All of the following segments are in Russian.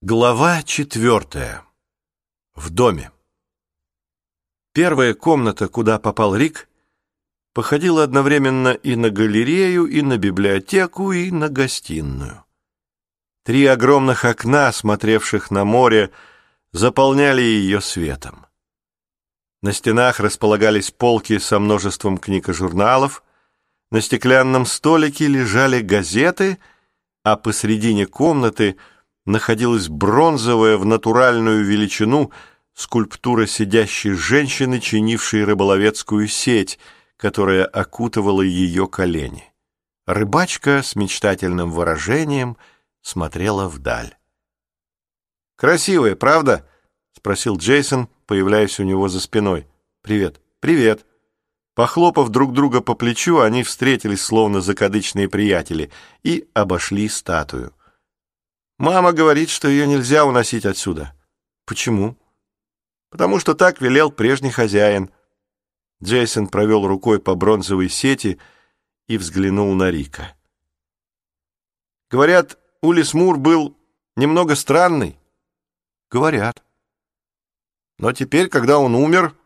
Глава четвертая. В доме. Первая комната, куда попал Рик, походила одновременно и на галерею, и на библиотеку, и на гостиную. Три огромных окна, смотревших на море, заполняли ее светом. На стенах располагались полки со множеством книг и журналов, на стеклянном столике лежали газеты, а посредине комнаты — находилась бронзовая в натуральную величину скульптура сидящей женщины, чинившей рыболовецкую сеть, которая окутывала ее колени. Рыбачка с мечтательным выражением смотрела вдаль. «Красивая, правда?» — спросил Джейсон, появляясь у него за спиной. «Привет». «Привет». Похлопав друг друга по плечу, они встретились, словно закадычные приятели, и обошли статую. Мама говорит, что ее нельзя уносить отсюда. Почему? Потому что так велел прежний хозяин. Джейсон провел рукой по бронзовой сети и взглянул на Рика. Говорят, Улис Мур был немного странный. Говорят. Но теперь, когда он умер,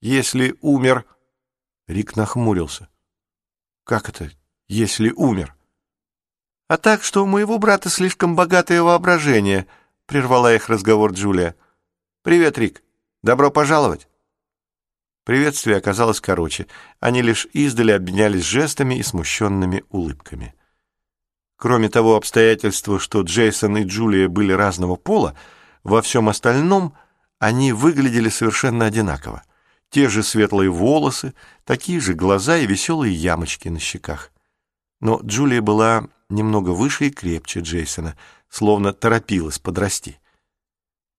если умер... Рик нахмурился. Как это, если умер? «А так, что у моего брата слишком богатое воображение», — прервала их разговор Джулия. «Привет, Рик. Добро пожаловать». Приветствие оказалось короче. Они лишь издали обменялись жестами и смущенными улыбками. Кроме того обстоятельства, что Джейсон и Джулия были разного пола, во всем остальном они выглядели совершенно одинаково. Те же светлые волосы, такие же глаза и веселые ямочки на щеках. Но Джулия была немного выше и крепче Джейсона, словно торопилась подрасти.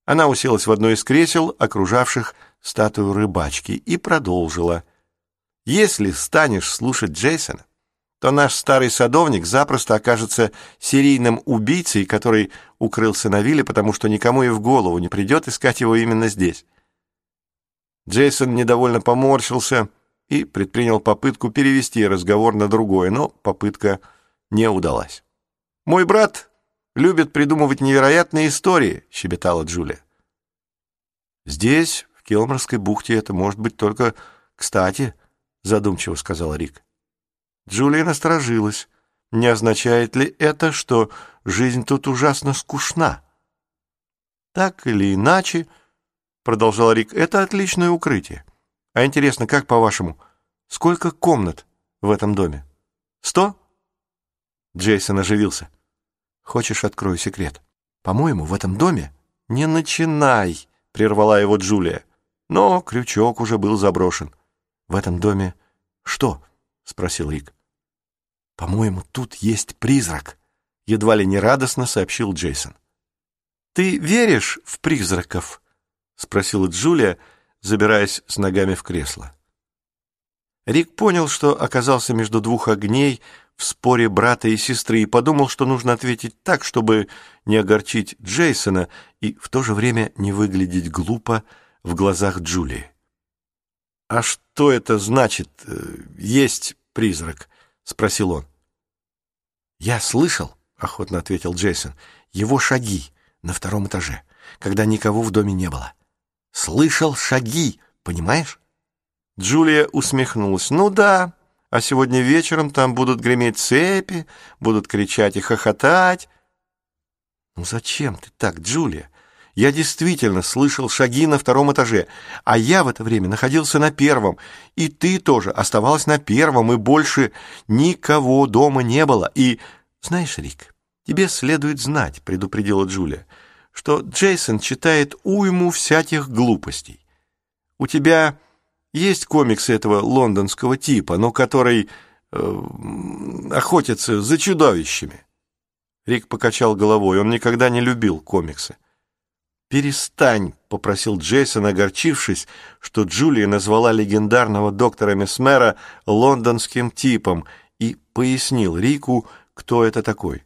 Она уселась в одно из кресел, окружавших статую рыбачки, и продолжила. «Если станешь слушать Джейсона, то наш старый садовник запросто окажется серийным убийцей, который укрылся на вилле, потому что никому и в голову не придет искать его именно здесь». Джейсон недовольно поморщился и предпринял попытку перевести разговор на другое, но попытка не удалась. «Мой брат любит придумывать невероятные истории», — щебетала Джулия. «Здесь, в Келморской бухте, это может быть только кстати», — задумчиво сказал Рик. Джулия насторожилась. Не означает ли это, что жизнь тут ужасно скучна? «Так или иначе», — продолжал Рик, — «это отличное укрытие. А интересно, как по-вашему, сколько комнат в этом доме? Сто?» Джейсон оживился. «Хочешь, открою секрет? По-моему, в этом доме...» «Не начинай!» — прервала его Джулия. Но крючок уже был заброшен. «В этом доме...» «Что?» — спросил Рик. «По-моему, тут есть призрак», — едва ли не радостно сообщил Джейсон. «Ты веришь в призраков?» — спросила Джулия, забираясь с ногами в кресло. Рик понял, что оказался между двух огней в споре брата и сестры и подумал, что нужно ответить так, чтобы не огорчить Джейсона и в то же время не выглядеть глупо в глазах Джулии. «А что это значит, э, есть призрак?» — спросил он. «Я слышал», — охотно ответил Джейсон, — «его шаги на втором этаже, когда никого в доме не было. Слышал шаги, понимаешь?» Джулия усмехнулась. «Ну да, а сегодня вечером там будут греметь цепи, будут кричать и хохотать». «Ну зачем ты так, Джулия? Я действительно слышал шаги на втором этаже, а я в это время находился на первом, и ты тоже оставалась на первом, и больше никого дома не было. И, знаешь, Рик, тебе следует знать, — предупредила Джулия, — что Джейсон читает уйму всяких глупостей. У тебя есть комиксы этого лондонского типа, но который э, охотится за чудовищами. Рик покачал головой. Он никогда не любил комиксы. «Перестань», — попросил Джейсон, огорчившись, что Джулия назвала легендарного доктора Месмера лондонским типом и пояснил Рику, кто это такой.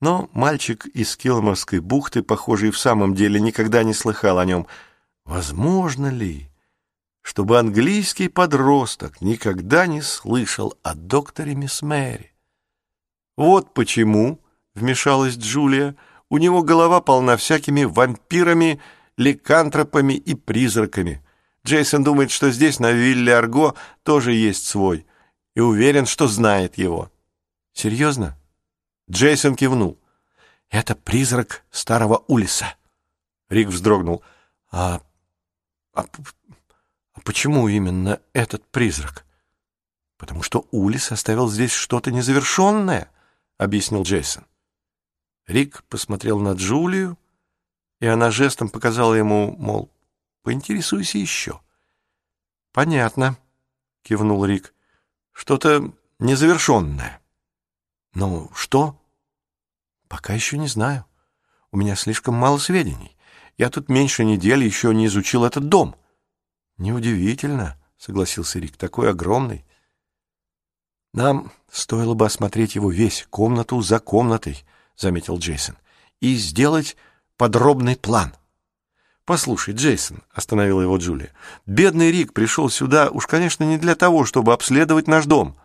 Но мальчик из Килморской бухты, похоже, и в самом деле никогда не слыхал о нем. Возможно ли? Чтобы английский подросток никогда не слышал о докторе Мисс Мэри. «Вот почему», — вмешалась Джулия, у него голова полна всякими вампирами, ликантропами и призраками. Джейсон думает, что здесь, на вилле Арго, тоже есть свой, и уверен, что знает его. Серьезно? Джейсон кивнул. Это призрак старого Улиса. Рик вздрогнул. А, а, почему именно этот призрак? Потому что Улис оставил здесь что-то незавершенное, объяснил Джейсон. Рик посмотрел на Джулию, и она жестом показала ему, мол, поинтересуйся еще. «Понятно», — кивнул Рик, — «что-то незавершенное». «Ну, что?» «Пока еще не знаю. У меня слишком мало сведений. Я тут меньше недели еще не изучил этот дом». «Неудивительно», — согласился Рик, — «такой огромный». «Нам стоило бы осмотреть его весь, комнату за комнатой», — заметил Джейсон, — «и сделать подробный план». «Послушай, Джейсон», — остановила его Джулия, — «бедный Рик пришел сюда уж, конечно, не для того, чтобы обследовать наш дом».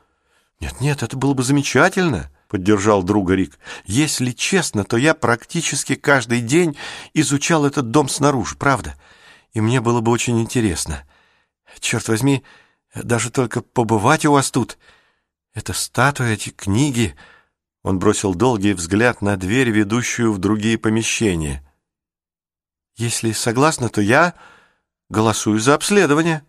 «Нет-нет, это было бы замечательно», — поддержал друга Рик. «Если честно, то я практически каждый день изучал этот дом снаружи, правда? И мне было бы очень интересно. Черт возьми, даже только побывать у вас тут. Это статуя, эти книги...» Он бросил долгий взгляд на дверь, ведущую в другие помещения. «Если согласна, то я голосую за обследование».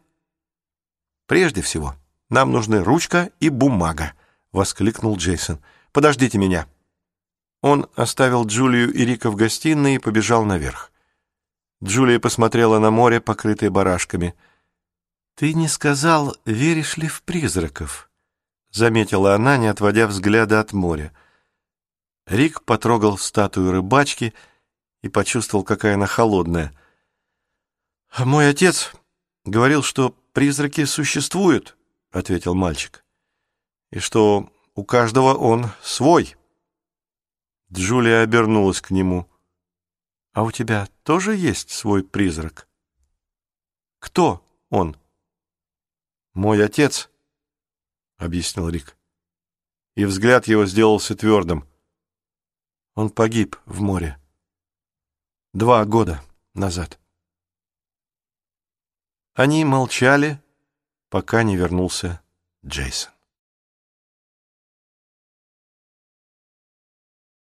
«Прежде всего, нам нужны ручка и бумага», — воскликнул Джейсон. «Подождите меня». Он оставил Джулию и Рика в гостиной и побежал наверх. Джулия посмотрела на море, покрытое барашками. «Ты не сказал, веришь ли в призраков?» — заметила она, не отводя взгляда от моря. Рик потрогал статую рыбачки и почувствовал, какая она холодная. «Мой отец говорил, что призраки существуют», — ответил мальчик, «и что у каждого он свой». Джулия обернулась к нему. «А у тебя тоже есть свой призрак?» «Кто он?» «Мой отец», — объяснил Рик. И взгляд его сделался твердым. Он погиб в море. Два года назад. Они молчали, пока не вернулся Джейсон.